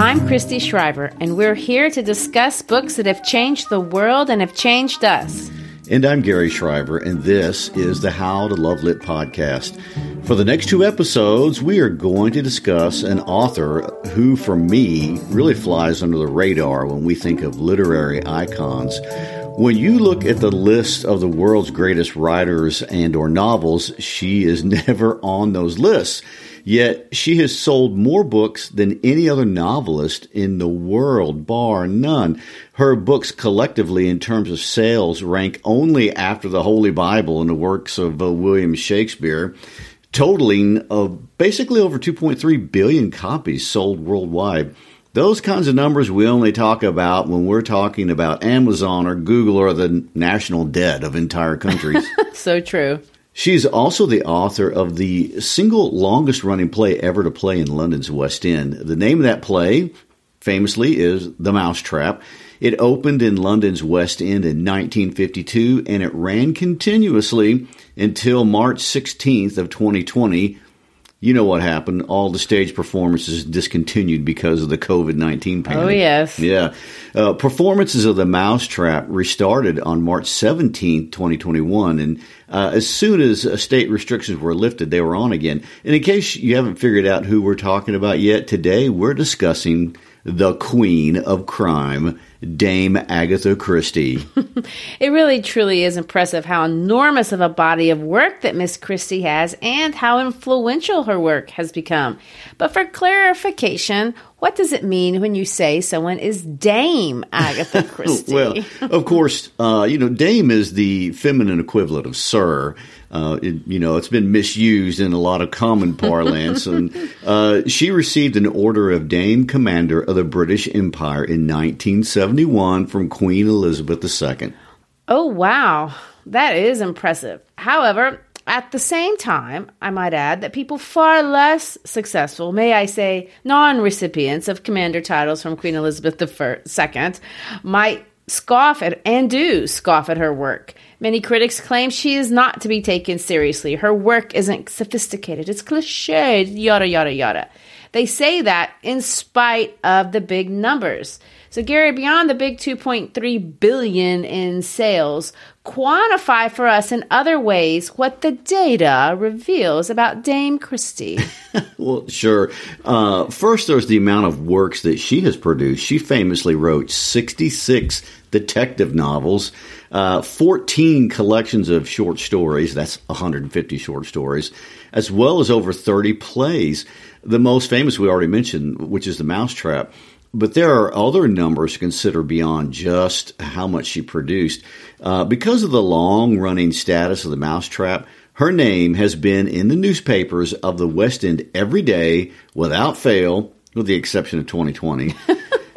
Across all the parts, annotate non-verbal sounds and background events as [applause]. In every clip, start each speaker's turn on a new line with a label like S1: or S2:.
S1: I'm Christy Schreiber, and we're here to discuss books that have changed the world and have changed us.
S2: And I'm Gary Schreiber, and this is the How to Love Lit podcast. For the next two episodes, we are going to discuss an author who, for me, really flies under the radar when we think of literary icons. When you look at the list of the world's greatest writers and or novels, she is [laughs] never on those lists. Yet she has sold more books than any other novelist in the world, bar none. Her books collectively, in terms of sales, rank only after the Holy Bible and the works of uh, William Shakespeare, totaling of basically over 2.3 billion copies sold worldwide. Those kinds of numbers we only talk about when we're talking about Amazon or Google or the national debt of entire countries. [laughs]
S1: so true.
S2: She's also the author of the single longest running play ever to play in London's West End. The name of that play, famously, is The Mousetrap. It opened in London's West End in 1952 and it ran continuously until March 16th of 2020 you know what happened. All the stage performances discontinued because of the COVID 19 pandemic.
S1: Oh, yes.
S2: Yeah. Uh, performances of The Mousetrap restarted on March 17, 2021. And uh, as soon as uh, state restrictions were lifted, they were on again. And in case you haven't figured out who we're talking about yet, today we're discussing the queen of crime, Dame Agatha Christie. [laughs]
S1: it really truly is impressive how enormous of a body of work that Miss Christie has and how influential her work has become. But for clarification, what does it mean when you say someone is Dame Agatha [laughs] Christie?
S2: well, of course, uh, you know, Dame is the feminine equivalent of Sir. Uh, it, you know, it's been misused in a lot of common parlance. and [laughs] uh, she received an Order of Dame Commander of the British Empire in 1971 from Queen Elizabeth II.
S1: Oh, wow. That is impressive. However, at the same time, I might add that people far less successful, may I say, non recipients of commander titles from Queen Elizabeth II, might scoff at and do scoff at her work. Many critics claim she is not to be taken seriously. Her work isn't sophisticated, it's cliched, yada, yada, yada. They say that in spite of the big numbers. So, Gary, beyond the big 2.3 billion in sales, quantify for us in other ways what the data reveals about Dame Christie. [laughs]
S2: well, sure. Uh, first, there's the amount of works that she has produced. She famously wrote 66 detective novels, uh, 14 collections of short stories. That's 150 short stories, as well as over 30 plays. The most famous we already mentioned, which is The Mousetrap. But there are other numbers to consider beyond just how much she produced. Uh, because of the long running status of the mousetrap, her name has been in the newspapers of the West End every day without fail, with the exception of 2020. [laughs]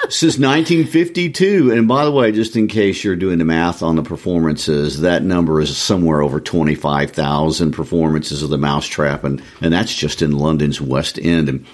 S2: Since 1952. And by the way, just in case you're doing the math on the performances, that number is somewhere over 25,000 performances of the Mousetrap, and, and that's just in London's West End. And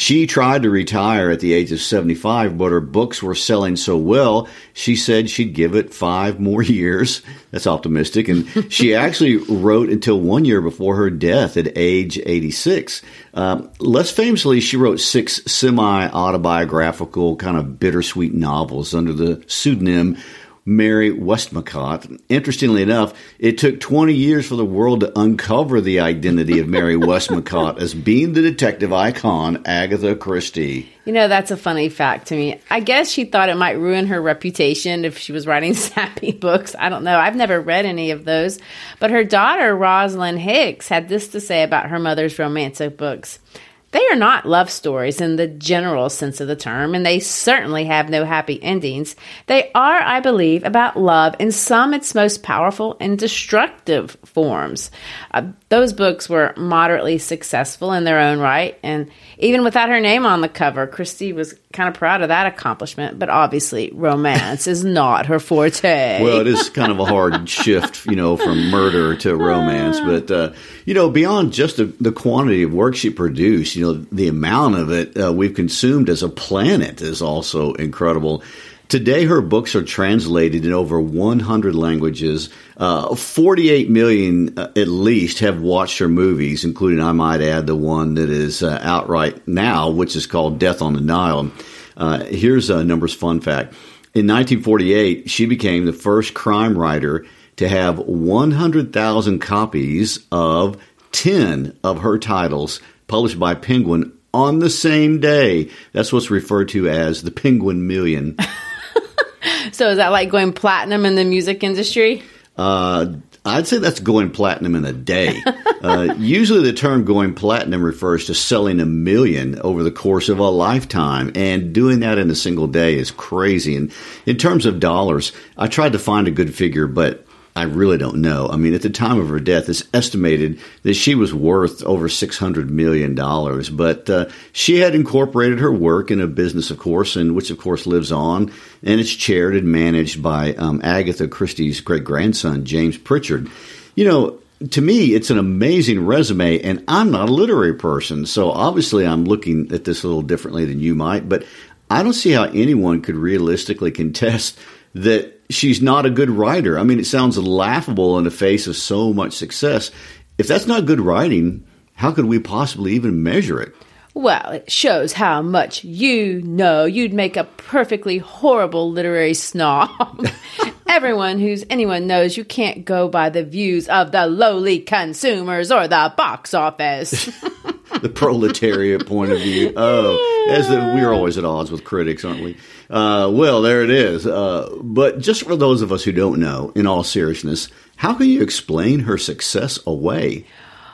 S2: She tried to retire at the age of 75, but her books were selling so well, she said she'd give it five more [laughs] years. That's optimistic. And she [laughs] actually wrote until one year before her death at age 86. Um, less famously, she wrote six semi autobiographical, kind of bittersweet novels under the pseudonym Mary Westmacott. Interestingly enough, it took 20 years for the world to uncover the identity of Mary [laughs] Westmacott as being the detective icon Agatha Christie.
S1: You know, that's a funny fact to me. I guess she thought it might ruin her reputation if she was writing [laughs] sappy books. I don't know. I've never read any of those. But her daughter, Rosalind Hicks, had this to say about her mother's romantic books. They are not love stories in the general sense of the term, and they certainly have no happy endings. They are, I believe, about love in some its most powerful and destructive forms. Uh, those books were moderately successful in their own right, and even without her name on the cover, Christie was kind of proud of that accomplishment. But obviously, romance is not her forte.
S2: Well, it is kind of a hard [laughs] shift, you know, from murder to romance. But uh, you know, beyond just the, the, quantity of work she produced, you know, the amount of it uh, we've consumed as a planet is also incredible. Today, her books are translated in over 100 languages. Uh, 48 million, uh, at least, have watched her movies, including, I might add, the one that is uh, out right now, which is called Death on the Nile. Uh, here's a numbers fun fact. In 1948, she became the first crime writer to have 100,000 copies of 10 of her titles published by Penguin on the same day. That's what's referred to as the Penguin Million. [laughs]
S1: So is that like going platinum in the music industry?
S2: Uh, I'd say that's going platinum in a day. [laughs] uh, usually, the term going platinum refers to selling a million over the course of a lifetime, and doing that in a single day is crazy. And in terms of dollars, I tried to find a good figure, but I really don't know. I mean, at the time of her death, it's estimated that she was worth over $600 million. But uh, she had incorporated her work in a business, of course, and which, of course, lives on. And it's chaired and managed by um, Agatha Christie's great grandson, James Prichard. You know, to me, it's an amazing resume, and I'm not a literary person. So obviously, I'm looking at this a little differently than you might. But I don't see how anyone could realistically contest that she's not a good writer. I mean, it sounds laughable in the face of so much success. If that's not good writing, how could we possibly even measure it?
S1: Well, it shows how much you know. You'd make a perfectly horrible literary snob. [laughs] Everyone who's anyone knows you can't go by the views of the lowly consumers or the box office. [laughs]
S2: the proletariat point of view. Oh, as the, we're always at odds with critics, aren't we? Uh, well, there it is. Uh, but just for those of us who don't know, in all seriousness, how can you explain her success away?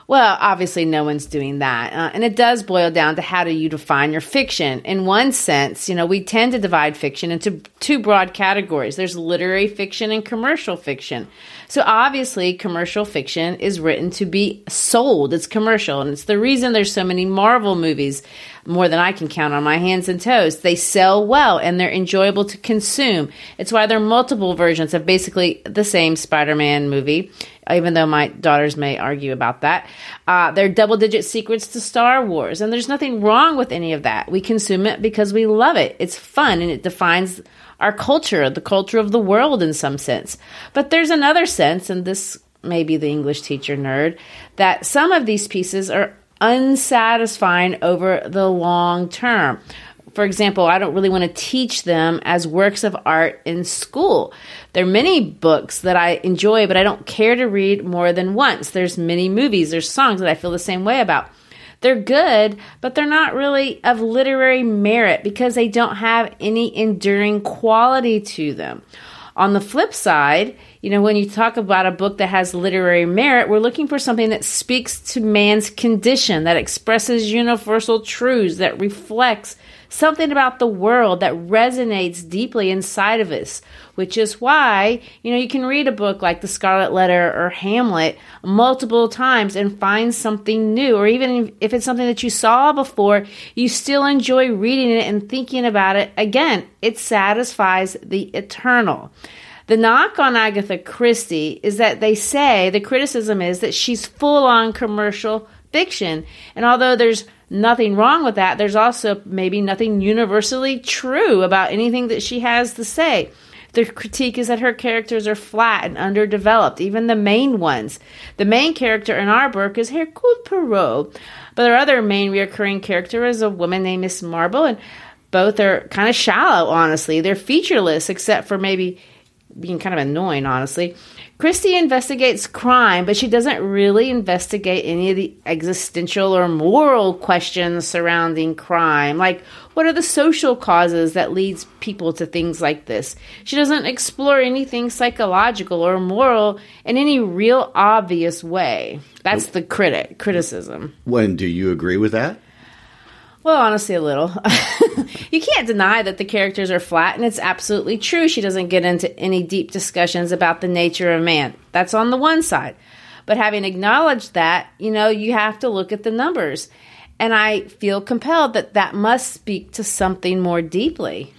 S1: Well, obviously, no one's doing that. Uh, and it does boil down to how do you define your fiction. In one sense, you know, we tend to divide fiction into two broad categories there's literary fiction and commercial fiction. So, obviously, commercial fiction is written to be sold, it's commercial. And it's the reason there's so many Marvel movies, more than I can count on my hands and toes. They sell well and they're enjoyable to consume. It's why there are multiple versions of basically the same Spider Man movie even though my daughters may argue about that. Uh, they're double digit secrets to Star Wars, and there's nothing wrong with any of that. We consume it because we love it. It's fun and it defines our culture, the culture of the world in some sense. But there's another sense, and this may be the English teacher nerd, that some of these pieces are unsatisfying over the long term for example, I don't really want to teach them as works of art in school. There are many books that I enjoy, but I don't care to read more than once. There's many movies, there's songs that I feel the same way about. They're good, but they're not really of literary merit because they don't have any enduring quality to them. On the flip side, you know, when you talk about a book that has literary merit, we're looking for something that speaks to man's condition, that expresses universal truths, that reflects something about the world that resonates deeply inside of us, which is why, you know, you can read a book like The Scarlet Letter or Hamlet multiple times and find something new, or even if it's something that you saw before, you still enjoy reading it and thinking about it again. It satisfies the eternal. The knock on Agatha Christie is that they say the criticism is that she's full on commercial fiction. And although there's nothing wrong with that. There's also maybe nothing universally true about anything that she has to say. The critique is that her characters are flat and underdeveloped, even the main ones. The main character in our book is Hercule Poirot, but our other main recurring character is a woman named Miss Marple, and both are kind of shallow, honestly. They're featureless, except for maybe being kind of annoying, honestly. Christie investigates crime, but she doesn't really investigate any of the existential or moral questions surrounding crime. Like, what are the social causes that leads people to things like this? She doesn't explore anything psychological or moral in any real obvious way. That's the critic criticism.
S2: When do you agree with that?
S1: Well, honestly, a little. [laughs] you can't deny that the characters are flat, and it's absolutely true. She doesn't get into any deep discussions about the nature of man. That's on the one side. But having acknowledged that, you know, you have to look at the numbers. And I feel compelled that that must speak to something more deeply.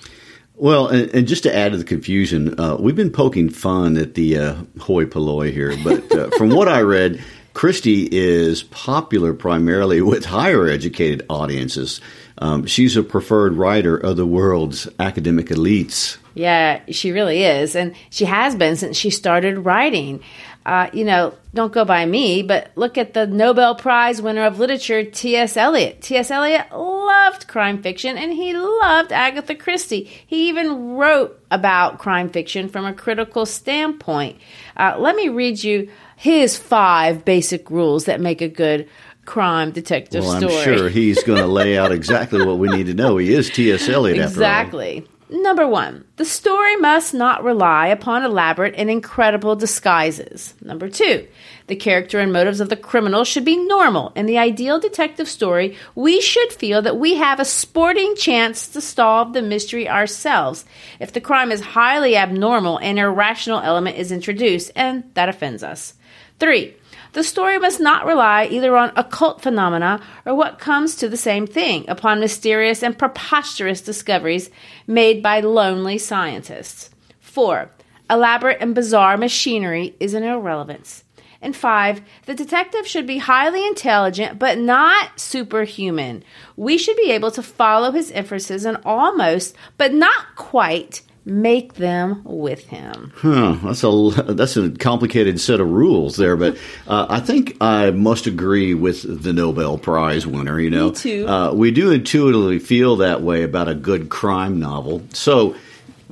S2: Well, and, and just to add to the confusion, uh, we've been poking fun at the uh, hoi polloi here, but uh, from what I read, Christie is popular primarily with higher educated audiences. Um, she's a preferred writer of the world's academic elites.
S1: Yeah, she really is. And she has been since she started writing. Uh, you know, don't go by me, but look at the Nobel Prize winner of literature, T.S. Eliot. T.S. Eliot loved crime fiction and he loved Agatha Christie. He even wrote about crime fiction from a critical standpoint. Uh, let me read you his five basic rules that make a good crime detective
S2: well,
S1: story.
S2: I'm sure he's going to lay out exactly what we need to know. He is T.S. Eliot,
S1: exactly. Number one, the story must not rely upon elaborate and incredible disguises. Number two, the character and motives of the criminal should be normal. In the ideal detective story, we should feel that we have a sporting chance to solve the mystery ourselves. If the crime is highly abnormal, an irrational element is introduced, and that offends us. Three, the story must not rely either on occult phenomena or what comes to the same thing, upon mysterious and preposterous discoveries made by lonely scientists. Four, elaborate and bizarre machinery is an irrelevance. And five, the detective should be highly intelligent but not superhuman. We should be able to follow his inferences and almost, but not quite, make them with him.
S2: Huh, that's a that's a complicated set of rules there, but uh, I think I must agree with the Nobel Prize winner. You know,
S1: Me too.
S2: Uh, we do intuitively feel that way about a good crime novel. So,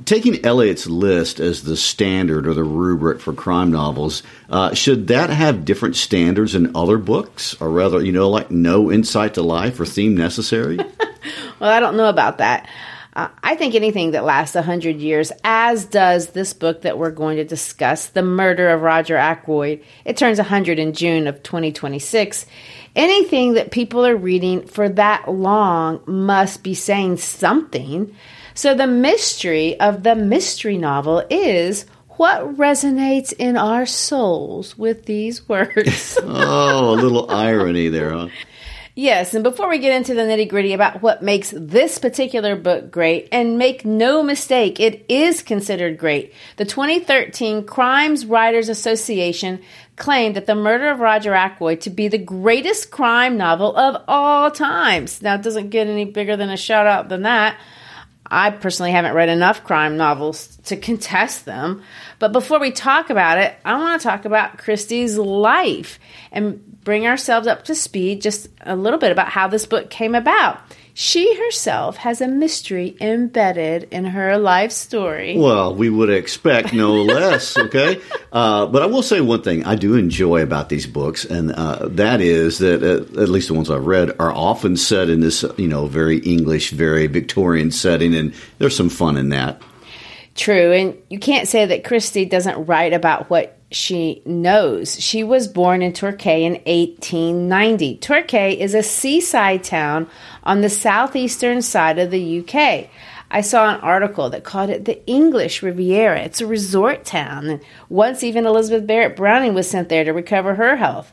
S2: taking Eliot's list as the standard or the rubric for crime novels, uh, should that have different standards in other books, or rather, you know, like no insight to life or theme necessary? [laughs]
S1: well, I don't know about that. Uh, I think anything that lasts 100 years, as does this book that we're going to discuss, The Murder of Roger Ackroyd, it turns 100 in June of 2026. Anything that people are reading for that long must be saying something. So the mystery of the mystery novel is what resonates in our souls with these words. [laughs]
S2: oh, a little irony there, huh?
S1: Yes, and before we get into the nitty gritty about what makes this particular book great, and make no mistake, it is considered great. The 2013 Crimes Writers Association claimed that The Murder of Roger Ackroyd to be the greatest crime novel of all times. Now, it doesn't get any bigger than a shout out than that. I personally haven't read enough crime novels to contest them. But before we talk about it, I want to talk about Christie's life and bring ourselves up to speed just a little bit about how this book came about. She herself has a mystery embedded in her life story.
S2: Well, we would expect no [laughs] less, okay? Uh, but I will say one thing I do enjoy about these books, and uh, that is that uh, at least the ones I've read are often set in this, you know, very English, very Victorian setting, and there's some fun in that.
S1: True, and you can't say that Christie doesn't write about what she knows. She was born in Torquay in 1890. Torquay is a seaside town on the southeastern side of the UK. I saw an article that called it the English Riviera. It's a resort town. And once even Elizabeth Barrett Browning was sent there to recover her health.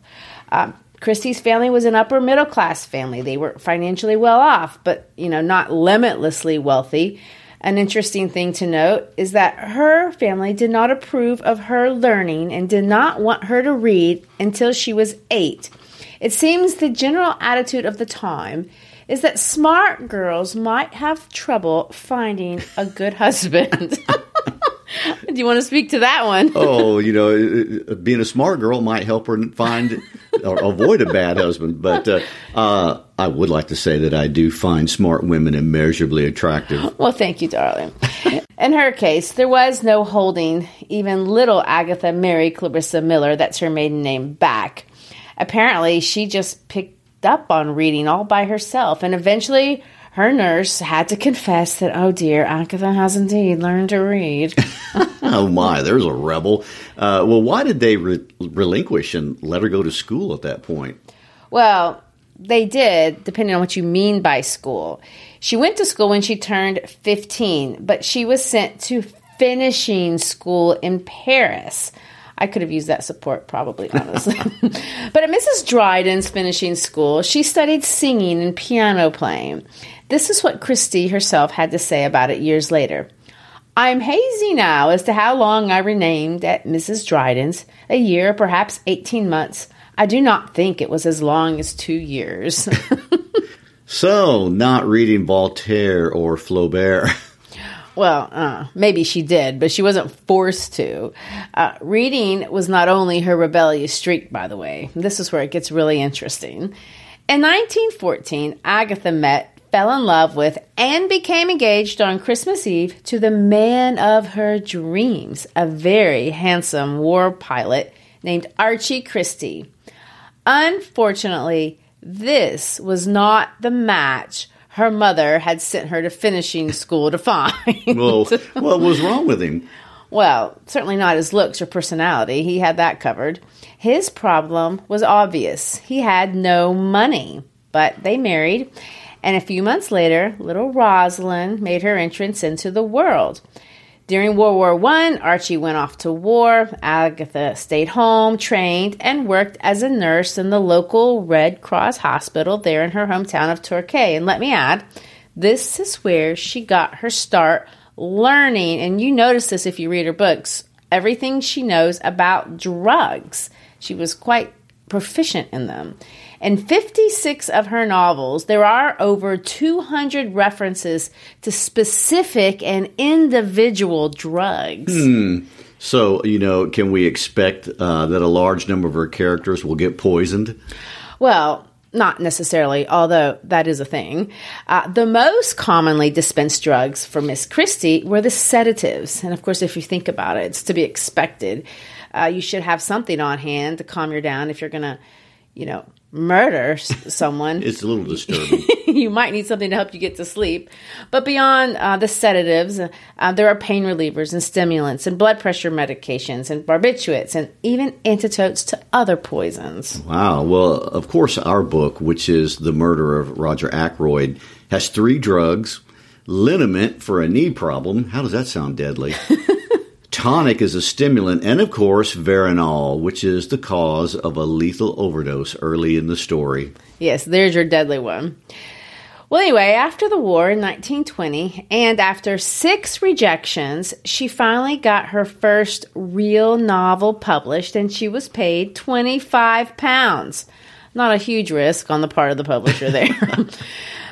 S1: Um, Christie's family was an upper middle class family. They were financially well off, but you know, not limitlessly wealthy. An interesting thing to note is that her family did not approve of her learning and did not want her to read until she was eight. It seems the general attitude of the time is that smart girls might have trouble finding a good husband. [laughs] Do you want to speak to that one?
S2: oh, you know, being a smart girl might help her find or avoid a bad husband. But uh, uh, I would like to say that I do find smart women immeasurably attractive.
S1: Well, thank you, darling. In her case, there was no holding even little Agatha Mary Clarissa Miller, that's her maiden name, back. Apparently, she just picked up on reading all by herself, and eventually her nurse had to confess that, oh dear, Agatha has indeed learned to read. [laughs]
S2: oh my, there's a rebel. Uh, well, why did they re- relinquish and let her go to school at that point?
S1: Well, they did, depending on what you mean by school. She went to school when she turned 15, but she was sent to finishing school in Paris. I could have used that support probably, honestly. [laughs] but at Mrs. Dryden's finishing school, she studied singing and piano playing. This is what Christie herself had to say about it years later. I'm hazy now as to how long I remained at Mrs. Dryden's a year, perhaps 18 months. I do not think it was as long as two years. [laughs]
S2: so, not reading Voltaire or Flaubert. [laughs]
S1: Well, uh, maybe she did, but she wasn't forced to. Uh, reading was not only her rebellious streak, by the way. This is where it gets really interesting. In 1914, Agatha met, fell in love with, and became engaged on Christmas Eve to the man of her dreams, a very handsome war pilot named Archie Christie. Unfortunately, this was not the match her mother had sent her to finishing school to find.
S2: well, [laughs] what was wrong with him?
S1: Well, certainly not his looks or personality. He had that covered. His problem was obvious. He had no money. But they married, and a few months later, little Rosalind made her entrance into the world. During World War I, Archie went off to war. Agatha stayed home, trained, and worked as a nurse in the local Red Cross hospital there in her hometown of Torquay. And let me add, this is where she got her start learning. And you notice this if you read her books everything she knows about drugs. She was quite proficient in them. In 56 of her novels, there are over 200 references to specific and individual drugs.
S2: Hmm. So, you know, can we expect uh, that a large number of her characters will get poisoned?
S1: Well, not necessarily, although that is a thing. Uh, the most commonly dispensed drugs for Miss Christie were the sedatives. And of course, if you think about it, it's to be expected. Uh, you should have something on hand to calm you down if you're going to, you know, murder someone.
S2: it's a little disturbing. [laughs]
S1: you might need something to help you get to sleep. But beyond uh, the sedatives, uh, there are pain relievers and stimulants and blood pressure medications and barbiturates and even antidotes to other poisons.
S2: Wow. Well, of course, our book, which is The Murder of Roger Ackroyd, has three drugs liniment for a knee problem. How does that sound deadly? [laughs] Tonic is a stimulant, and of course, Veronal, which is the cause of a lethal overdose early in the story.
S1: Yes, there's your deadly one. Well, anyway, after the war in 1920, and after six rejections, she finally got her first real novel published, and she was paid 25 pounds. Not a huge risk on the part of the publisher there. [laughs]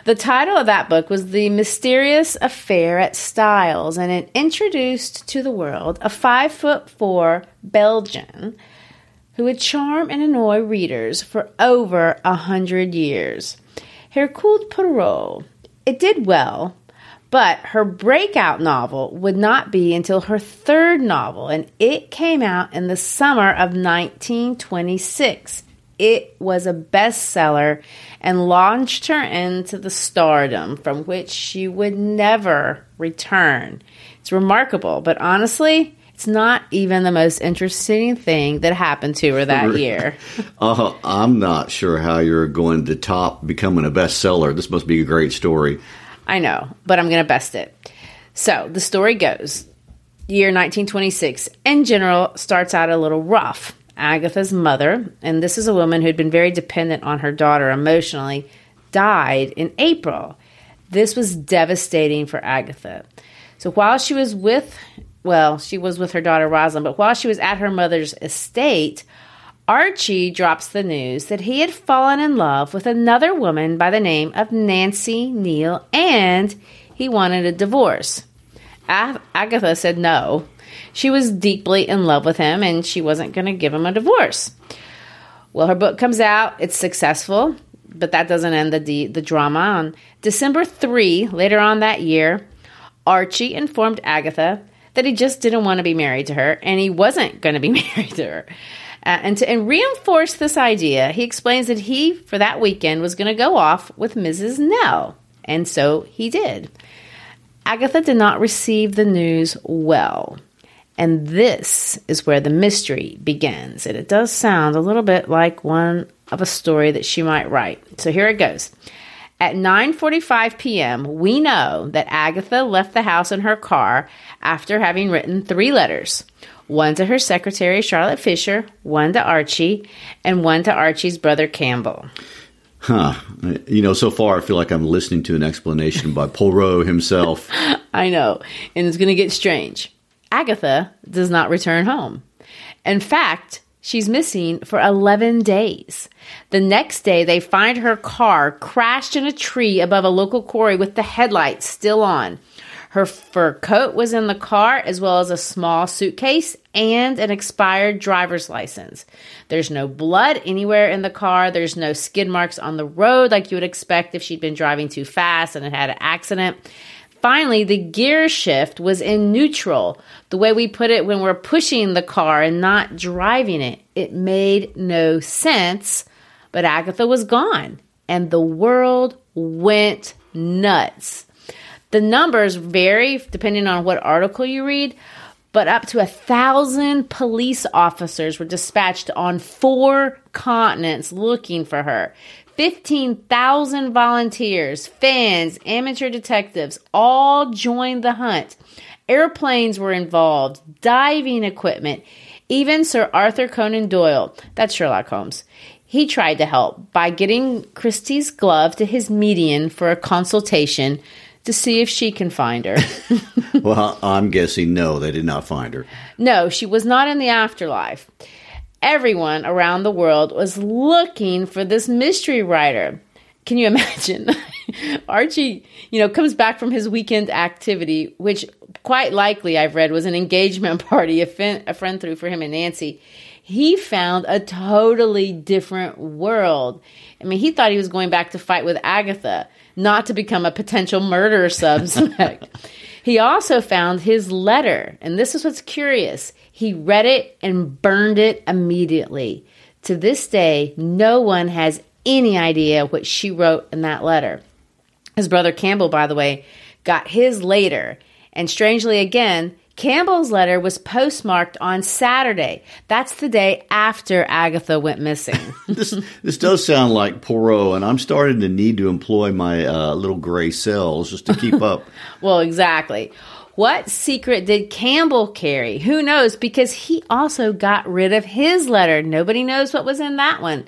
S1: The title of that book was The Mysterious Affair at Styles, and it introduced to the world a five foot four Belgian who would charm and annoy readers for over a hundred years. Hercule Poirot. It did well, but her breakout novel would not be until her third novel, and it came out in the summer of 1926 it was a bestseller and launched her into the stardom from which she would never return. It's remarkable, but honestly, it's not even the most interesting thing that happened to her that [laughs] year. [laughs]
S2: uh, I'm not sure how you're going to top becoming a bestseller. This must be a great story.
S1: I know, but I'm going to best it. So the story goes year 1926 in general starts out a little rough. Agatha's mother, and this is a woman who'd been very dependent on her daughter emotionally, died in April. This was devastating for Agatha. So while she was with, well, she was with her daughter Rosalind, but while she was at her mother's estate, Archie drops the news that he had fallen in love with another woman by the name of Nancy Neele and he wanted a divorce. Agatha said no. She was deeply in love with him and she wasn't going to give him a divorce. Well, her book comes out, it's successful, but that doesn't end the, the drama. On December 3, later on that year, Archie informed Agatha that he just didn't want to be married to her and he wasn't going to be [laughs] married to her. Uh, and to and reinforce this idea, he explains that he, for that weekend, was going to go off with Mrs. Neele. And so he did. Agatha did not receive the news well. And this is where the mystery begins. And it does sound a little bit like one of a story that she might write. So here it goes. At 9:45 p.m., we know that Agatha left the house in her car after having written 3 letters. One to her secretary Charlotte Fisher, one to Archie, and one to Archie's brother Campbell.
S2: Huh. You know, so far I feel like I'm listening to an explanation by Poirot himself. [laughs]
S1: I know, and it's going to get strange. Agatha does not return home. In fact, she's missing for 11 days. The next day, they find her car crashed in a tree above a local quarry with the headlights still on. Her fur coat was in the car, as well as a small suitcase and an expired driver's license. There's no blood anywhere in the car. There's no skid marks on the road like you would expect if she'd been driving too fast and had an accident. Finally, the gear shift was in neutral, the way we put it when we're pushing the car and not driving it. It made no sense, but Agatha was gone and the world went nuts. The numbers vary depending on what article you read, but up to a thousand police officers were dispatched on four continents looking for her. 15,000 volunteers, fans, amateur detectives all joined the hunt. Airplanes were involved, diving equipment, even Sir Arthur Conan Doyle, that's Sherlock Holmes. He tried to help by getting Christie's glove to his medium for a consultation to see if she can find her. [laughs]
S2: well, I'm guessing no, they did not find her.
S1: No, she was not in the afterlife. Everyone around the world was looking for this mystery writer. Can you [laughs] imagine? Archie, you know, comes back from his weekend activity, which quite likely I've read was an engagement [laughs] party a, fin- a friend threw for him and Nancy. He found a totally different world. I mean, he thought he was going back to fight with Agatha not to become a potential murder [laughs] suspect. he also found his letter, and this is what's curious. He read it and burned it immediately. To this day, no one has any idea what she wrote in that letter. His brother Campbell, by the way, got his later. And strangely, again, Campbell's letter was postmarked on Saturday. That's the day after Agatha went missing. [laughs]
S2: this, this does sound like Poirot, and I'm starting to need to employ my uh, little gray cells just to keep up. [laughs]
S1: well, exactly. What secret did Campbell carry? Who knows? Because he also got rid of his letter. Nobody knows what was in that one.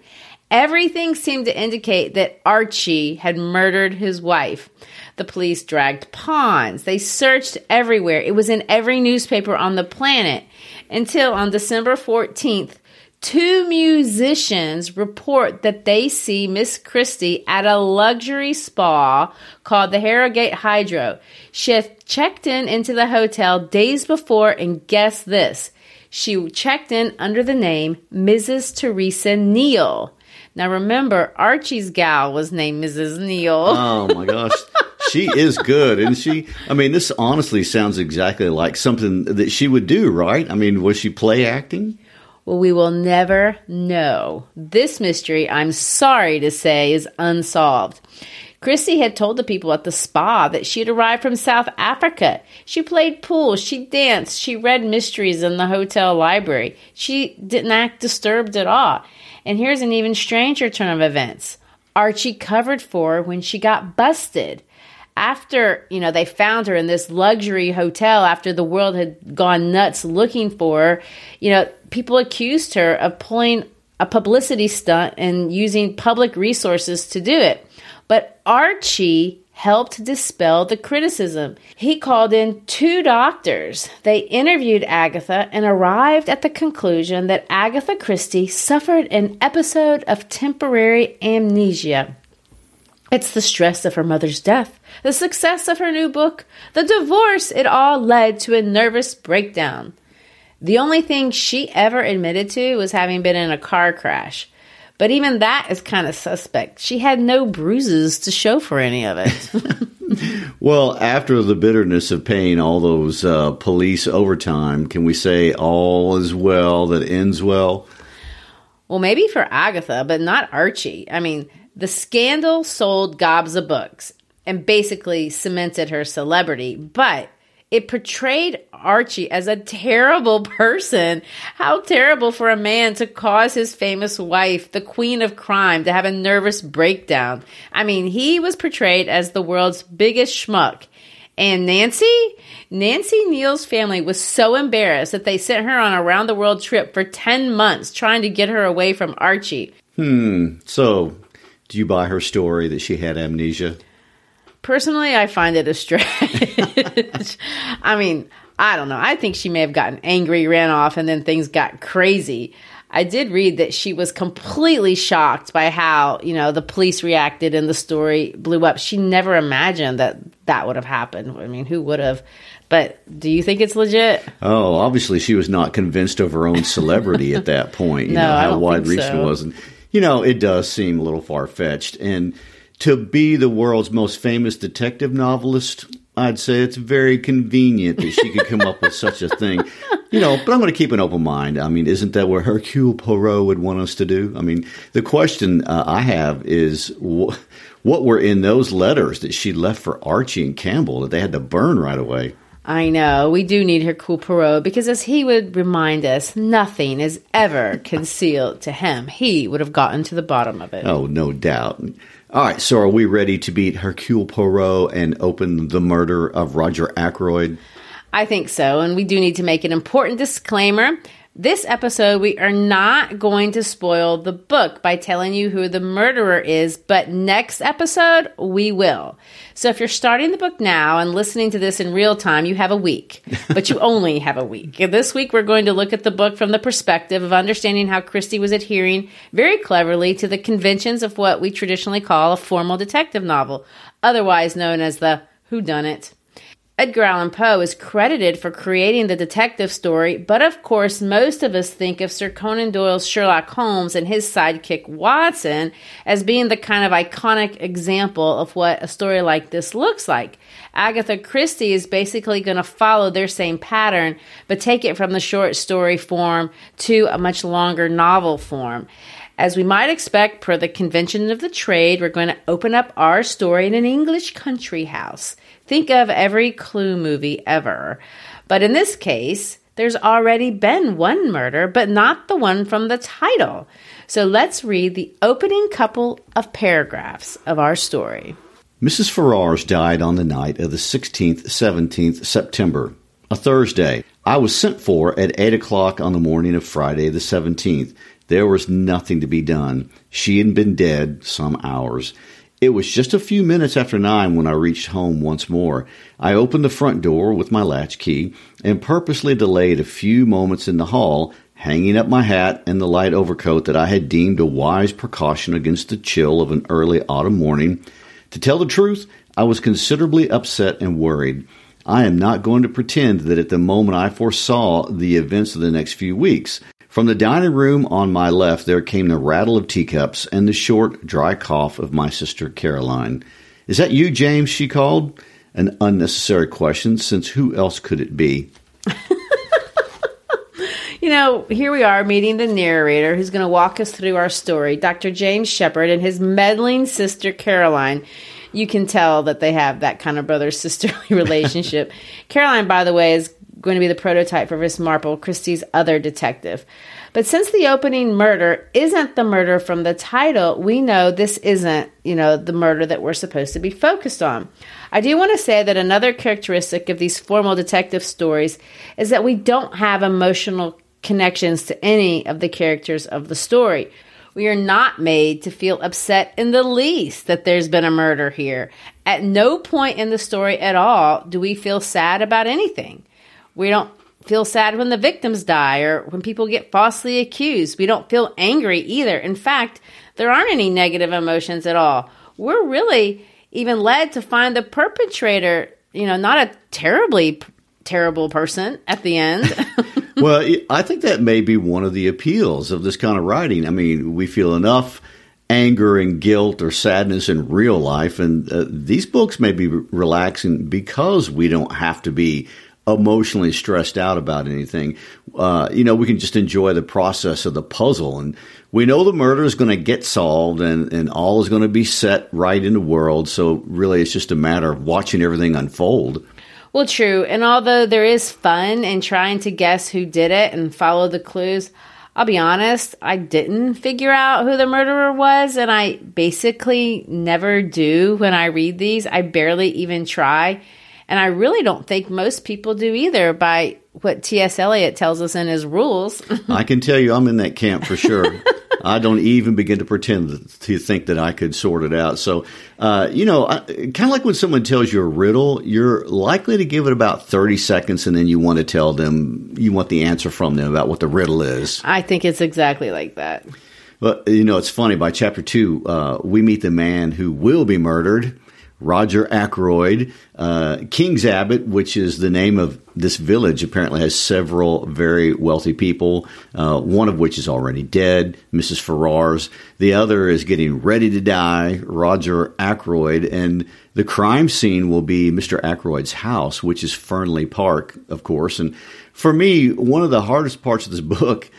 S1: Everything seemed to indicate that Archie had murdered his wife. The police dragged pawns. They searched everywhere. It was in every newspaper on the planet until on December 14th, two musicians report that they see Miss Christie at a luxury spa called the Harrogate Hydro. She had checked in into the hotel days before, and guess this. She checked in under the name Mrs. Teresa Neele. Now remember, Archie's gal was named Mrs. Neele.
S2: Oh my gosh. [laughs] she is good, and she. I mean, this honestly sounds exactly like something that she would do, right? I mean, was she play acting?
S1: Well, we will never know. This mystery, I'm sorry to say, is unsolved. Christie had told the people at the spa that she had arrived from South Africa. She played pool, she danced, she read mysteries in the hotel library. She didn't act disturbed at all. And here's an even stranger turn of events. Archie covered for her when she got busted after you know they found her in this luxury hotel after the world had gone nuts looking for her you know people accused her of pulling a publicity stunt and using public resources to do it but archie helped dispel the criticism. He called in two doctors. They interviewed Agatha and arrived at the conclusion that Agatha Christie suffered an episode of temporary amnesia. It's the stress of her mother's death, the success of her new book, the divorce, it all led to a nervous breakdown. The only thing she ever admitted to was having been in a car crash. But even that is kind of suspect. She had no bruises to show for any of
S2: it. [laughs] well, after the bitterness of paying all those uh, police overtime, can we say all is well that ends well?
S1: Well, maybe for Agatha, but not Archie. I mean, the scandal sold gobs of books and basically cemented her celebrity, but it portrayed Archie as a terrible [laughs] person. How terrible for a man to cause his famous wife, the queen of crime, to have a nervous breakdown. I mean, he was portrayed as the world's biggest schmuck. And Nancy, Nancy Neele's family was so embarrassed that they sent her on a round the world trip for 10 months trying to get her away from Archie.
S2: Hmm. So, do you buy her story that she had amnesia?
S1: Personally, I find it a stretch. [laughs] I mean, I don't know. I think she may have gotten angry, ran off, and then things got crazy. I did read that she was completely shocked by how, you know, the police reacted and the story blew up. She never imagined that that would have happened. I mean, who would have? But do you think it's legit?
S2: Oh, obviously she was not convinced of her own celebrity at that point. You
S1: no,
S2: know
S1: how
S2: wide reaching
S1: so.
S2: it was. And, you know, it does seem a little far fetched. And to be the world's most famous detective novelist, I'd say it's very convenient that she could come up with such a thing. You know, but I'm going to keep an open mind. I mean, isn't that what Hercule Poirot would want us to do? I mean, the question uh, I have is wh- what were in those letters that she left for Archie and Campbell that they had to burn right away?
S1: I know. We do need Hercule Poirot because, as he would remind us, nothing is ever [laughs] concealed to him. He would have gotten to the bottom of it.
S2: Oh, no doubt. All right, so are we ready to beat Hercule Poirot and open the murder of Roger Ackroyd?
S1: I think so, and we do need to make an important disclaimer. This episode, we are not going to spoil the book by telling you who the murderer is, but next episode, we will. So if you're starting the book now and listening to this in real time, you have a week, but you [laughs] only have a week. And this week, we're going to look at the book from the perspective of understanding how Christie was adhering very cleverly to the conventions of what we traditionally call a formal detective novel, otherwise known as the whodunit. Edgar Allan Poe is credited for creating the detective story, but of course, most of us think of Sir Conan Doyle's Sherlock Holmes and his sidekick Watson as being the kind of iconic example of what a story like this looks like. Agatha Christie is basically going to follow their same pattern, but take it from the short story form to a much longer novel form. As we might expect, per the convention of the trade, we're going to open up our story in an English country house. Think of every clue movie ever. But in this case, there's already been one murder, but not the one from the title. So let's read the opening couple of paragraphs of our story.
S2: Mrs. Ferrars died on the night of the 16th, 17th September, a Thursday. I was sent for at 8 o'clock on the morning of Friday the 17th. There was nothing to be done. She had been dead some hours. It was just a few minutes after nine when I reached home once more. I opened the front door with my latch key and purposely delayed a few moments in the hall, hanging up my hat and the light overcoat that I had deemed a wise precaution against the chill of an early autumn morning. To tell the truth, I was considerably upset and worried. I am not going to pretend that at the moment I foresaw the events of the next few weeks. From the dining room on my left, there came the rattle of teacups and the short, dry cough of my sister Caroline. Is that you, James? she called. An unnecessary question, since who else could it be? [laughs]
S1: you know, here we are meeting the narrator who's going to walk us through our story, Dr. James Sheppard and his meddling sister Caroline. You can tell that they have that kind of brother sisterly [laughs] relationship. Caroline, by the way, is going to be the prototype for Miss Marple, Christie's other detective. But since the opening murder isn't the murder from the title, we know this isn't, you know, the murder that we're supposed to be focused on. I do want to say that another characteristic of these formal detective stories is that we don't have emotional connections to any of the characters of the story. We are not made to feel upset in the least that there's been a murder here. At no point in the story at all do we feel sad about anything. We don't feel sad when the victims die or when people get falsely accused. We don't feel angry either. In fact, there aren't any negative emotions at all. We're really even led to find the perpetrator, you know, not a terribly terrible person at the end. [laughs]
S2: well, I think that may be one of the appeals of this kind of writing. I mean, we feel enough anger and guilt or sadness in real life, and uh, these books may be relaxing because we don't have to be emotionally stressed out about anything. Uh, you know, we can just enjoy the process of the puzzle. And we know the murder is going to get solved and, and all is going to be set right in the world. So really, it's just a matter of watching everything unfold.
S1: Well, true. And although there is fun in trying to guess who did it and follow the clues, I'll be honest, I didn't figure out who the murderer was. And I basically never do when I read these. I barely even try. And I really don't think most people do either by what T.S. Eliot tells us in his rules. [laughs]
S2: I can tell you I'm in that camp for sure. I don't even begin to pretend to think that I could sort it out. So, uh, you know, kind of like when someone tells you a riddle, you're likely to give it about 30 seconds and then you want to tell them, you want the answer from them about what the riddle is.
S1: I think it's exactly like that.
S2: But, you know, it's funny. By chapter two, uh, we meet the man who will be murdered Roger Ackroyd. Uh, King's Abbot, which is the name of this village, apparently has several very wealthy people, uh, one of which is already dead, Mrs. Ferrars. The other is getting ready to die, Roger Ackroyd. And the crime scene will be Mr. Ackroyd's house, which is Fernley Park, of course. And for me, one of the hardest parts of this book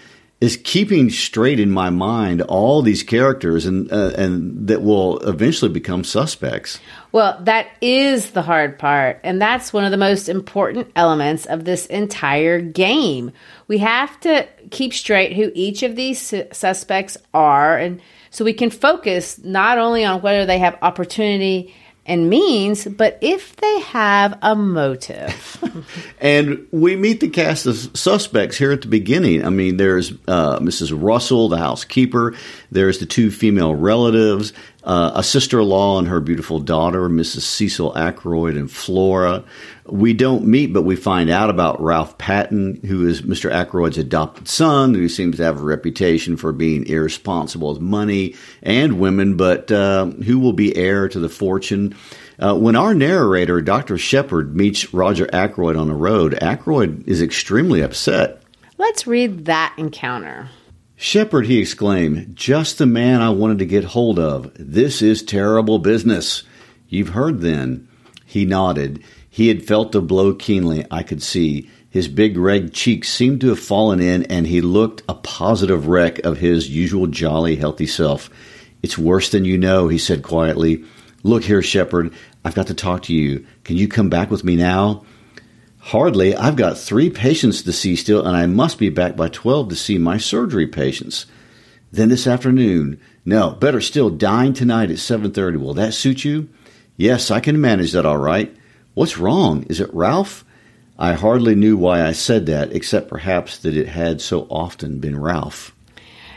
S2: is keeping straight in my mind all these characters and uh, and that will eventually become suspects.
S1: Well, that is the hard part, and that's one of the most important elements of this entire game. We have to keep straight who each of these su- suspects are and so we can focus not only on whether they have opportunity and means, but if they have a motive. [laughs]
S2: and we meet the cast of suspects here at the beginning. I mean, there's uh, Mrs. Russell, the housekeeper. There's the two female relatives, uh, a sister-in-law and her beautiful daughter, Mrs. Cecil Ackroyd and Flora. We don't meet, but we find out about Ralph Paton, who is Mr. Ackroyd's adopted son, who seems to have a reputation for being irresponsible with money and women, but uh, who will be heir to the fortune. Uh, when our narrator, Dr. Sheppard, meets Roger Ackroyd on the road, Ackroyd is extremely upset.
S1: Let's read that encounter.
S2: Sheppard, he exclaimed, just the man I wanted to get hold of. This is terrible business. You've heard then. He nodded. He had felt the blow keenly, I could see. His big red cheeks seemed to have fallen in, and he looked a positive wreck of his usual jolly, healthy self. It's worse than you know, he said quietly. Look here, Sheppard, I've got to talk to you. Can you come back with me now? Hardly. I've got three patients to see still, and I must be back by 12 to see my surgery patients. Then this afternoon. No, better still, dine tonight at 7.30. Will that suit you? Yes, I can manage that all right. What's wrong? Is it Ralph? I hardly knew why I said that, except perhaps that it had so often been Ralph.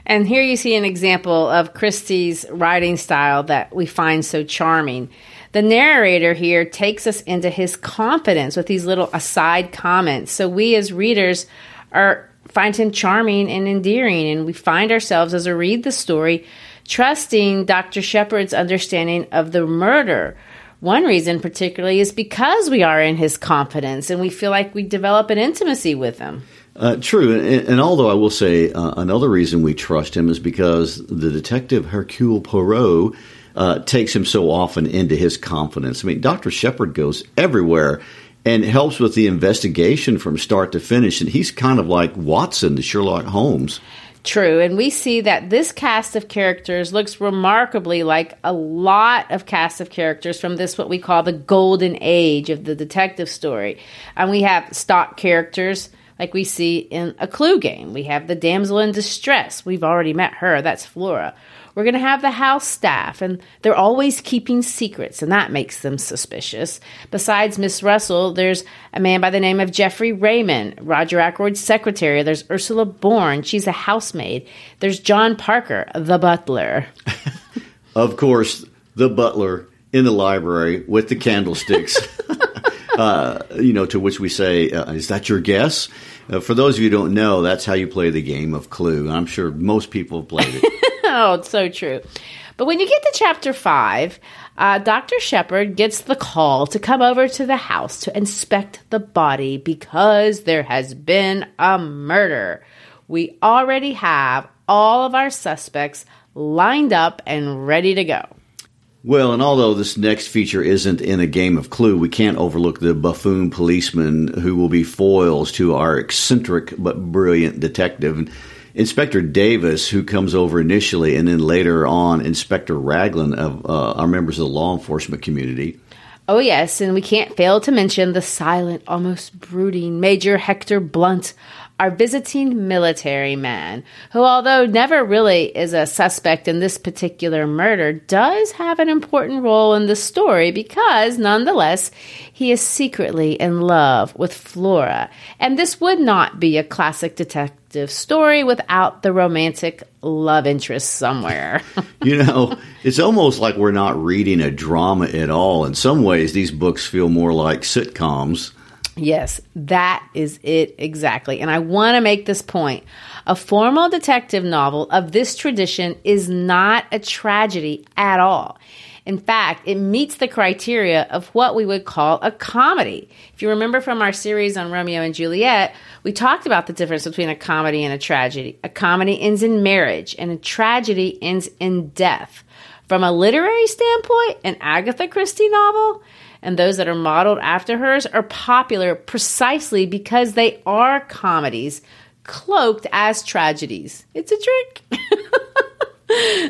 S1: And here you see an example of Christie's writing style that we find so charming. The narrator here takes us into his confidence with these little aside comments. So we as readers are find him charming and endearing and we find ourselves as we read the story trusting Dr. Sheppard's understanding of the murder. One reason particularly is because we are in his confidence and we feel like we develop an intimacy with him.
S2: Uh, true, and, and, although I will say uh, another reason we trust him is because the detective Hercule Poirot uh, takes him so often into his confidence. I mean, Dr. Sheppard goes everywhere and helps with the investigation from start to finish, and he's kind of like Watson to Sherlock Holmes.
S1: True, and we see that this cast of characters looks remarkably like a lot of cast of characters from this what we call the golden age of the detective story. And we have stock characters like we see in a clue game. We have the damsel in distress. We've already met her. That's Flora. We're going to have the house staff, and they're always keeping secrets, and that makes them suspicious. Besides Miss Russell, there's a man by the name of Geoffrey Raymond, Roger Ackroyd's secretary. There's Ursula Bourne, she's a housemaid. There's John Parker, the butler. [laughs]
S2: of course, the butler in the library with the candlesticks. [laughs] [laughs] uh, you know, to which we say, uh, "Is that your guess?" Uh, for those of you who don't know, that's how you play the game of Clue. I'm sure most people have played it.
S1: Oh, it's so true. But when you get to chapter five, uh, Dr. Sheppard gets the call to come over to the house to inspect the body because there has been a murder. We already have all of our suspects lined up and ready to go.
S2: Well, and although this next feature isn't in a game of Clue, we can't overlook the buffoon policeman who will be foils to our eccentric but brilliant detective. Inspector Davis, who comes over initially, and then later on, Inspector Raglan of uh, our members of the law enforcement community.
S1: Oh, yes, and we can't fail to mention the silent, almost brooding Major Hector Blunt, our visiting military man, who, although never really is a suspect in this particular murder, does have an important role in the story because, nonetheless, he is secretly in love with Flora. And this would not be a classic detective story without the romantic love interest somewhere. [laughs]
S2: you know, it's almost like we're not reading a drama at all. In some ways, these books feel more like sitcoms
S1: Yes, that is it exactly. And I want to make this point. A formal detective novel of this tradition is not a tragedy at all. In fact, it meets the criteria of what we would call a comedy. If you remember from our series on Romeo and Juliet, we talked about the difference between a comedy and a tragedy. A comedy ends in marriage, and a tragedy ends in death. From a literary standpoint, an Agatha Christie novel and those that are modeled after hers are popular precisely because they are comedies cloaked as tragedies. It's a trick. [laughs]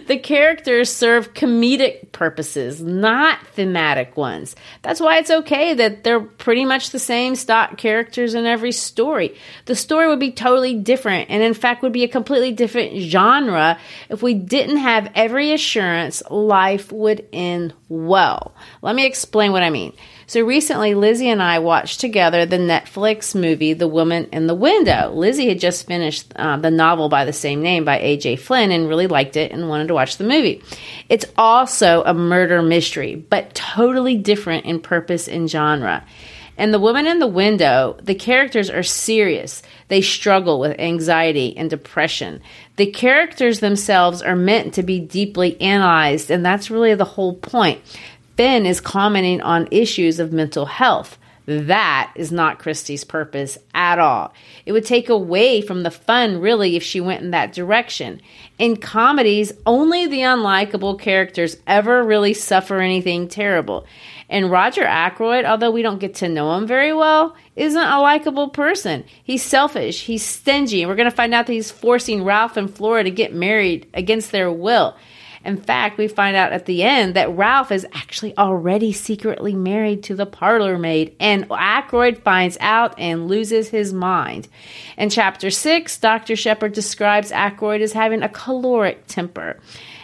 S1: the characters serve comedic purposes, not thematic ones. That's why it's okay that they're pretty much the same stock characters in every story. The story would be totally different, and in fact, would be a completely different genre if we didn't have every assurance life would end well. Let me explain what I mean. So recently, Lizzie and I watched together the Netflix movie The Woman in the Window. Lizzie had just finished uh, the novel by the same name by A.J. Finn and really liked it and wanted to watch the movie. It's also a murder mystery, but totally different in purpose and genre. And The Woman in the Window, the characters are serious. They struggle with anxiety and depression. The characters themselves are meant to be deeply analyzed, and that's really the whole point. Ben is commenting on issues of mental health. That is not Christie's purpose at all. It would take away from the fun, really, if she went in that direction. In comedies, only the unlikable characters ever really suffer anything terrible. And Roger Ackroyd, although we don't get to know him very well, isn't a likable person. He's selfish, he's stingy, and we're going to find out that he's forcing Ralph and Flora to get married against their will. In fact, we find out at the end that Ralph is actually already secretly married to the parlor maid, and Ackroyd finds out and loses his mind. In chapter 6, Dr. Sheppard describes Ackroyd as having a choleric temper.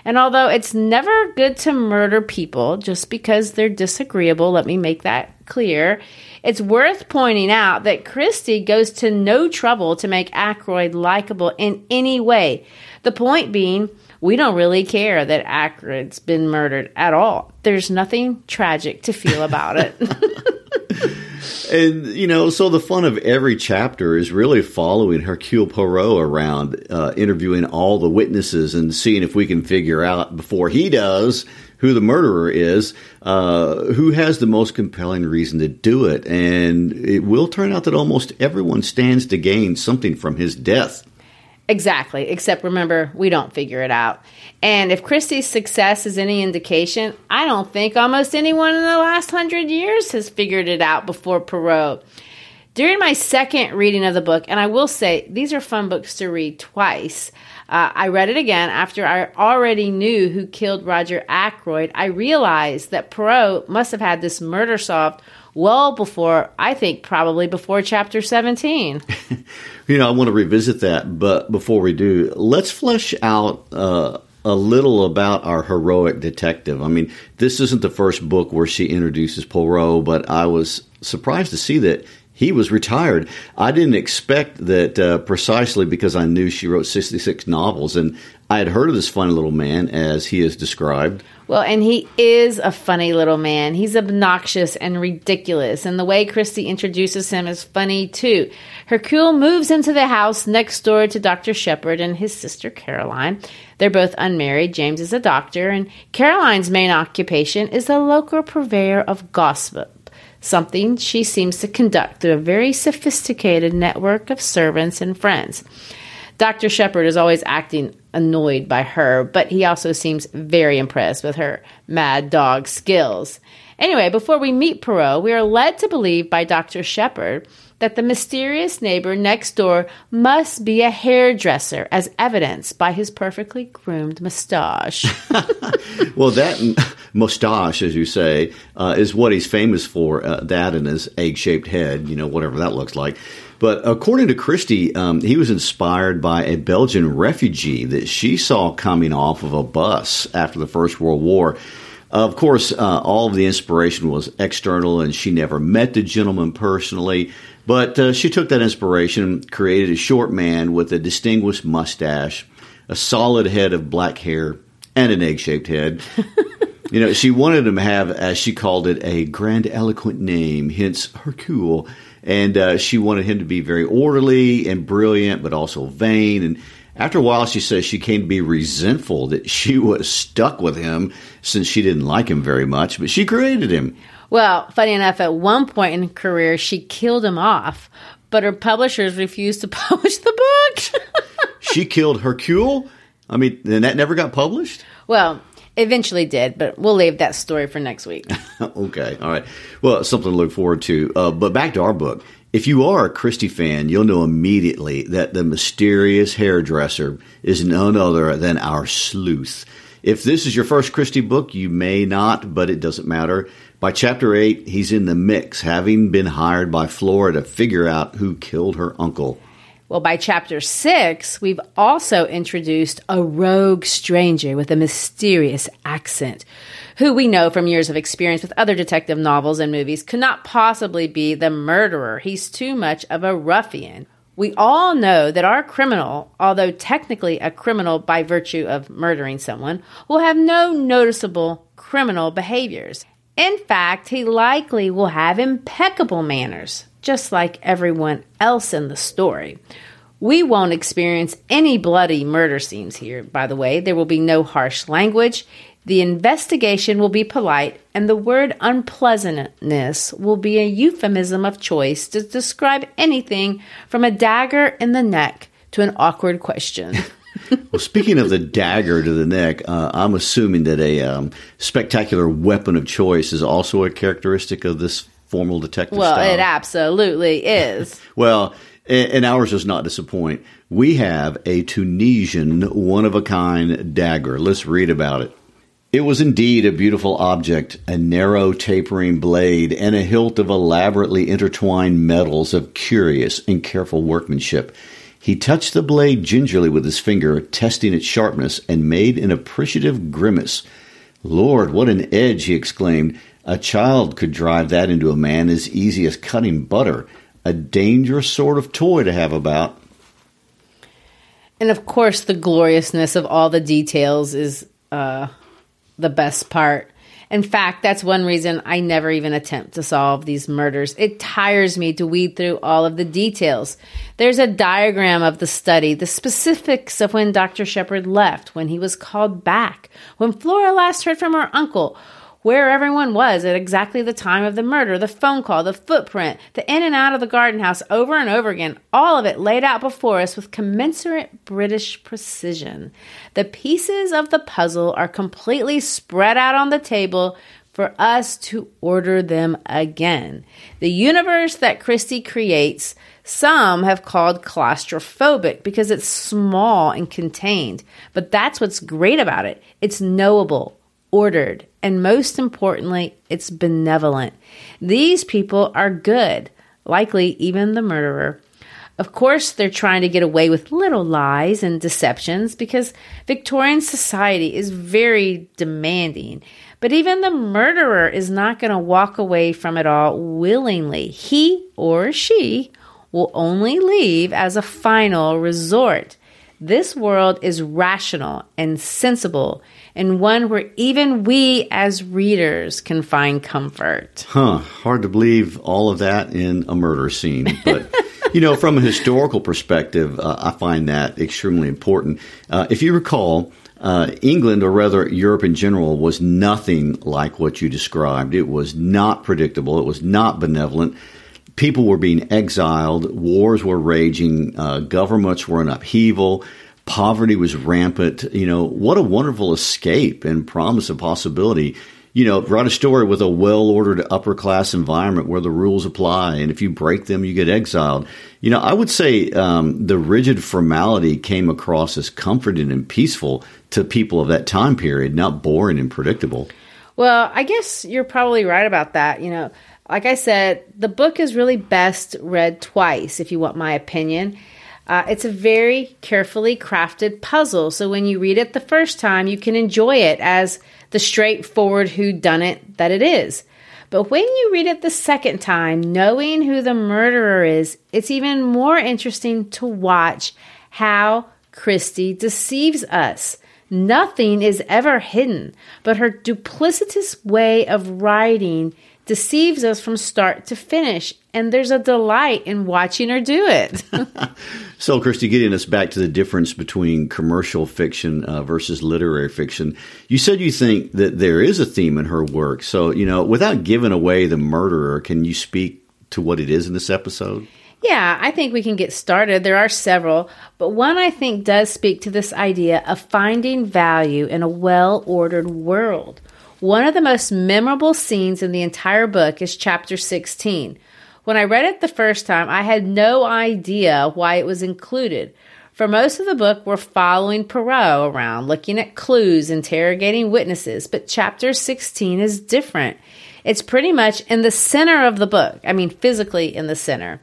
S1: And although it's never good to murder people just because they're disagreeable, let me make that clear. It's worth pointing out that Christie goes to no trouble to make Ackroyd likable in any way. The point being, we don't really care that Ackroyd's been murdered at all. There's nothing tragic to feel about it. [laughs]
S2: and you know, so the fun of every chapter is really following Hercule Poirot around, uh, interviewing all the witnesses and seeing if we can figure out before he does who the murderer is, uh, who has the most compelling reason to do it, and it will turn out that almost everyone stands to gain something from his death.
S1: Exactly. Except remember, we don't figure it out. And if Christie's success is any indication, I don't think almost anyone in the last hundred years has figured it out before Poirot. During my second reading of the book, and I will say these are fun books to read twice. Uh, I read it again after I already knew who killed Roger Ackroyd. I realized that Poirot must have had this murder solved well before, I think, probably before chapter 17. [laughs]
S2: you know, I want to revisit that, but before we do, let's flesh out uh, a little about our heroic detective. I mean, this isn't the first book where she introduces Poirot, but I was surprised to see that he was retired. I didn't expect that uh, precisely because I knew she wrote 66 novels and I had heard of this funny little man as he is described.
S1: Well, and he is a funny little man. He's obnoxious and ridiculous, and the way Christie introduces him is funny too. Hercule moves into the house next door to Dr. Sheppard and his sister Caroline. They're both unmarried. James is a doctor, and Caroline's main occupation is the local purveyor of gossip something she seems to conduct through a very sophisticated network of servants and friends. Dr. Sheppard is always acting annoyed by her, but he also seems very impressed with her mad dog skills. Anyway, before we meet Poirot, we are led to believe by Dr. Sheppard that the mysterious neighbor next door must be a hairdresser, as evidenced by his perfectly groomed mustache. [laughs]
S2: well, that mustache, as you say, uh, is what he's famous for. Uh, that and his egg-shaped head, you know, whatever that looks like. But according to Christie, um, he was inspired by a Belgian refugee that she saw coming off of a bus after the First World War. Of course, uh, all of the inspiration was external, and she never met the gentleman personally. But uh, she took that inspiration, and created a short man with a distinguished mustache, a solid head of black hair, and an egg shaped head. [laughs] you know, she wanted him to have, as she called it, a grand eloquent name, hence Hercule. And uh, she wanted him to be very orderly and brilliant, but also vain. And after a while, she says she came to be resentful that she was stuck with him since she didn't like him very much, but she created him.
S1: Well, funny enough, at one point in her career, she killed him off, but her publishers refused to [laughs] publish the book. [laughs]
S2: she killed Hercule? I mean, and that never got published?
S1: Well, eventually did, but we'll leave that story for next week. [laughs]
S2: okay, all right. Well, something to look forward to. Uh, but back to our book. If you are a Christie fan, you'll know immediately that the mysterious hairdresser is none other than our sleuth. If this is your first Christie book, you may not, but it doesn't matter. By chapter 8, he's in the mix, having been hired by Flora to figure out who killed her uncle.
S1: Well, by chapter 6, we've also introduced a rogue stranger with a mysterious accent, who we know from years of experience with other detective novels and movies could not possibly be the murderer. He's too much of a ruffian. We all know that our criminal, although technically a criminal by virtue of murdering someone, will have no noticeable criminal behaviors. In fact, he likely will have impeccable manners, just like everyone else in the story. We won't experience any bloody murder scenes here, by the way. There will be no harsh language. The investigation will be polite, and the word unpleasantness will be a euphemism of choice to describe anything from a dagger in the neck to an awkward question. [laughs]
S2: well, speaking of the dagger to the neck, uh, I'm assuming that a um, spectacular weapon of choice is also a characteristic of this formal detective
S1: well,
S2: style.
S1: it absolutely is. [laughs]
S2: well, and ours does not disappoint. We have a Tunisian one of a kind dagger. Let's read about it. It was indeed a beautiful object, a narrow tapering blade and a hilt of elaborately intertwined metals of curious and careful workmanship. He touched the blade gingerly with his finger, testing its sharpness, and made an appreciative grimace. Lord, what an edge! he exclaimed. A child could drive that into a man as easy as cutting butter. A dangerous sort of toy to have about.
S1: And of course, the gloriousness of all the details is uh, the best part. In fact, that's one reason I never even attempt to solve these murders. It tires me to weed through all of the details. There's a diagram of the study, the specifics of when Dr. Sheppard left, when he was called back, when Flora last heard from her uncle, where everyone was at exactly the time of the murder, the phone call, the footprint, the in and out of the garden house over and over again, all of it laid out before us with commensurate British precision. The pieces of the puzzle are completely spread out on the table for us to order them again. The universe that Christie creates, some have called claustrophobic because it's small and contained. But that's what's great about it. It's knowable, ordered, and most importantly, it's benevolent. These people are good, likely even the murderer. Of course, they're trying to get away with little lies and deceptions because Victorian society is very demanding. But even the murderer is not going to walk away from it all willingly. He or she will only leave as a final resort. This world is rational and sensible, and one where even we as readers can find comfort.
S2: Huh. Hard to believe all of that in a murder scene. But, [laughs] you know, from a historical perspective, uh, I find that extremely important. Uh, if you recall, uh, England, or rather Europe in general, was nothing like what you described. It was not predictable. It was not benevolent people were being exiled, wars were raging, uh, governments were in upheaval, poverty was rampant. You know, what a wonderful escape and promise of possibility. You know, write a story with a well ordered upper class environment where the rules apply, and if you break them, you get exiled. You know, I would say um, the rigid formality came across as comforting and peaceful to people of that time period, not boring and predictable.
S1: Well, I guess you're probably right about that. You know, like I said, the book is really best read twice, if you want my opinion. Uh, it's a very carefully crafted puzzle, so when you read it the first time, you can enjoy it as the straightforward whodunit that it is. But when you read it the second time, knowing who the murderer is, it's even more interesting to watch how Christie deceives us. Nothing is ever hidden, but her duplicitous way of writing deceives us from start to finish. And there's a delight in watching her do it. [laughs]
S2: so, Christie, getting us back to the difference between commercial fiction uh, versus literary fiction, you said you think that there is a theme in her work. So, you know, without giving away the murderer, can you speak to what it is in this episode?
S1: Yeah, I think we can get started. There are several, but one I think does speak to this idea of finding value in a well ordered world. One of the most memorable scenes in the entire book is chapter 16. When I read it the first time, I had no idea why it was included. For most of the book, we're following Poirot around, looking at clues, interrogating witnesses, but chapter 16 is different. It's pretty much in the center of the book. I mean, physically in the center.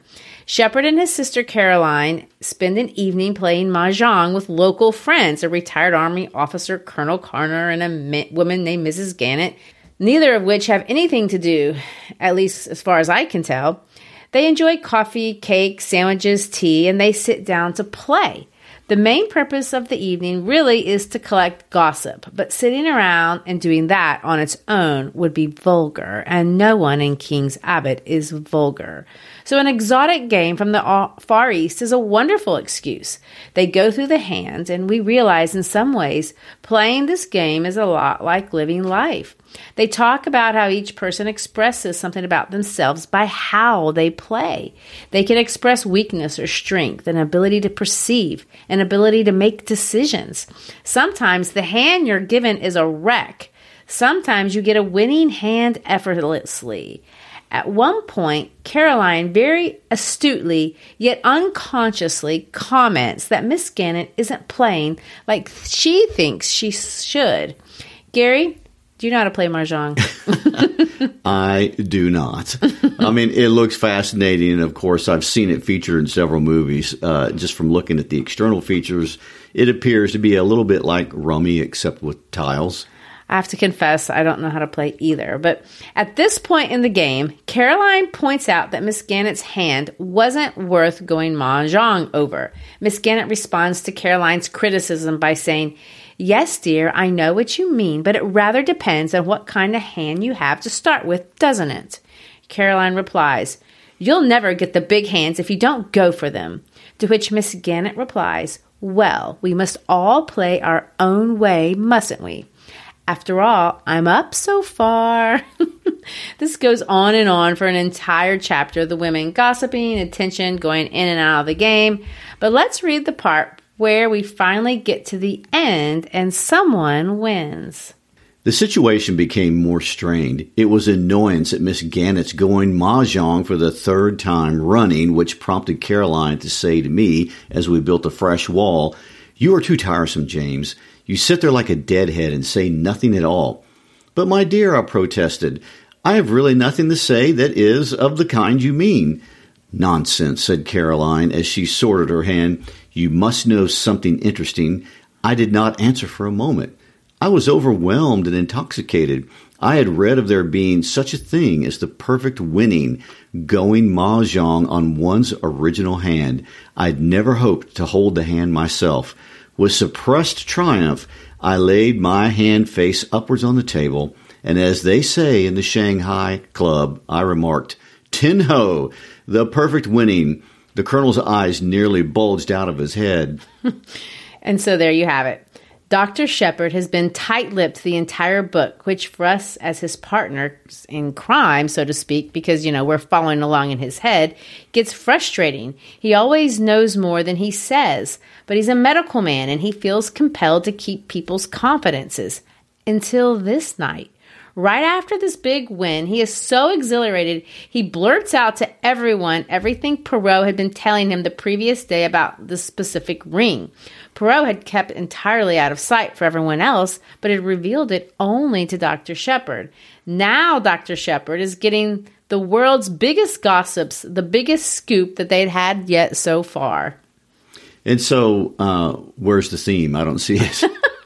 S1: Sheppard and his sister Caroline spend an evening playing mahjong with local friends, a retired Army officer, Colonel Carter, and a woman named Mrs. Gannett, neither of which have anything to do, at least as far as I can tell. They enjoy coffee, cake, sandwiches, tea, and they sit down to play. The main purpose of the evening really is to collect gossip, but sitting around and doing that on its own would be vulgar, and no one in King's Abbot is vulgar. So, an exotic game from the Far East is a wonderful excuse. They go through the hands, and we realize in some ways playing this game is a lot like living life. They talk about how each person expresses something about themselves by how they play. They can express weakness or strength, an ability to perceive, an ability to make decisions. Sometimes the hand you're given is a wreck. Sometimes you get a winning hand effortlessly. At one point, Caroline very astutely, yet unconsciously, comments that Miss Gannett isn't playing like she thinks she should. Gary, do you know how to play mahjong? [laughs]
S2: I do not. I mean, it looks fascinating, and of course, I've seen it featured in several movies. Uh, just from looking at the external features, it appears to be a little bit like Rummy, except with tiles.
S1: I have to confess, I don't know how to play either. But at this point in the game, Caroline points out that Miss Gannett's hand wasn't worth going mahjong over. Miss Gannett responds to Caroline's criticism by saying, Yes, dear, I know what you mean, but it rather depends on what kind of hand you have to start with, doesn't it? Caroline replies, You'll never get the big hands if you don't go for them. To which Miss Gannett replies, Well, we must all play our own way, mustn't we? After all, I'm up so far. [laughs] this goes on and on for an entire chapter the women gossiping, attention going in and out of the game. But let's read the part where we finally get to the end and someone wins.
S2: The situation became more strained. It was annoyance at Miss Gannett's going mahjong for the third time running, which prompted Caroline to say to me as we built a fresh wall, You are too tiresome, James. You sit there like a deadhead and say nothing at all. But my dear, I protested, I have really nothing to say that is of the kind you mean. Nonsense, said Caroline as she sorted her hand. You must know something interesting. I did not answer for a moment. I was overwhelmed and intoxicated. I had read of there being such a thing as the perfect winning, going mahjong on one's original hand. I'd never hoped to hold the hand myself. With suppressed triumph, I laid my hand face upwards on the table, and as they say in the Shanghai Club, I remarked, Tin ho! The perfect winning. The colonel's eyes nearly bulged out of his head. [laughs]
S1: and so there you have it. Dr. Sheppard has been tight lipped the entire book, which for us as his partners in crime, so to speak, because, you know, we're following along in his head, gets frustrating. He always knows more than he says, but he's a medical man and he feels compelled to keep people's confidences. Until this night. Right after this big win, he is so exhilarated, he blurts out to everyone everything Poirot had been telling him the previous day about the specific ring. Poirot had kept entirely out of sight for everyone else, but had revealed it only to Dr. Sheppard. Now, Dr. Sheppard is getting the world's biggest gossips, the biggest scoop that they'd had yet so far.
S2: And so, uh, where's the theme? I don't see it. [laughs]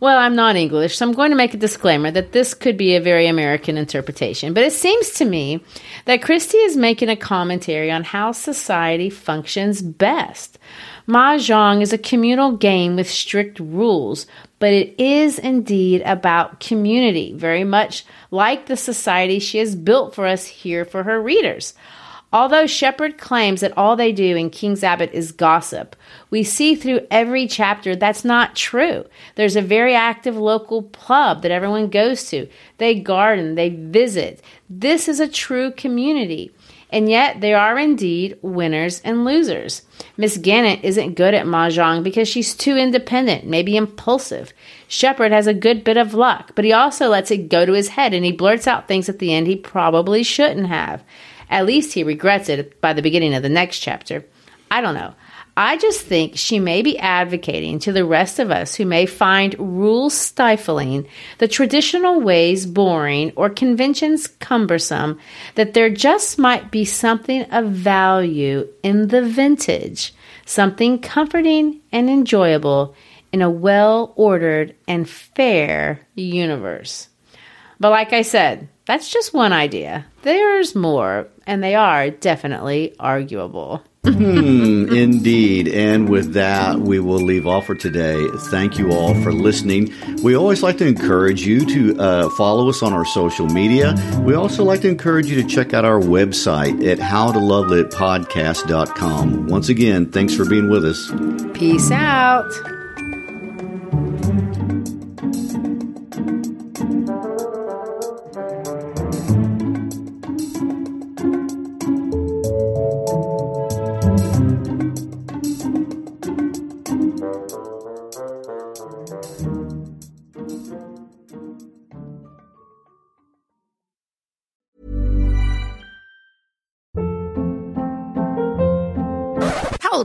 S1: Well, I'm not English, so I'm going to make a disclaimer that this could be a very American interpretation. But it seems to me that Christie is making a commentary on how society functions best. Mahjong is a communal game with strict rules, but it is indeed about community, very much like the society she has built for us here for her readers. Although Sheppard claims that all they do in King's Abbot is gossip, we see through every chapter that's not true. There's a very active local pub that everyone goes to. They garden, they visit. This is a true community. And yet, there are indeed winners and losers. Miss Gannett isn't good at mahjong because she's too independent, maybe impulsive. Sheppard has a good bit of luck, but he also lets it go to his head and he blurts out things at the end he probably shouldn't have. At least he regrets it by the beginning of the next chapter. I don't know. I just think she may be advocating to the rest of us who may find rules stifling, the traditional ways boring, or conventions cumbersome, that there just might be something of value in the vintage, something comforting and enjoyable in a well ordered and fair universe. But like I said, that's just one idea. There's more, and they are definitely arguable.
S2: hmm, indeed. And with that, we will leave off for today. Thank you all for listening. We always like to encourage you to uh, follow us on our social media. We also like to encourage you to check out our website at howtolovelitpodcast.com. Once again, thanks for being with us.
S1: Peace out.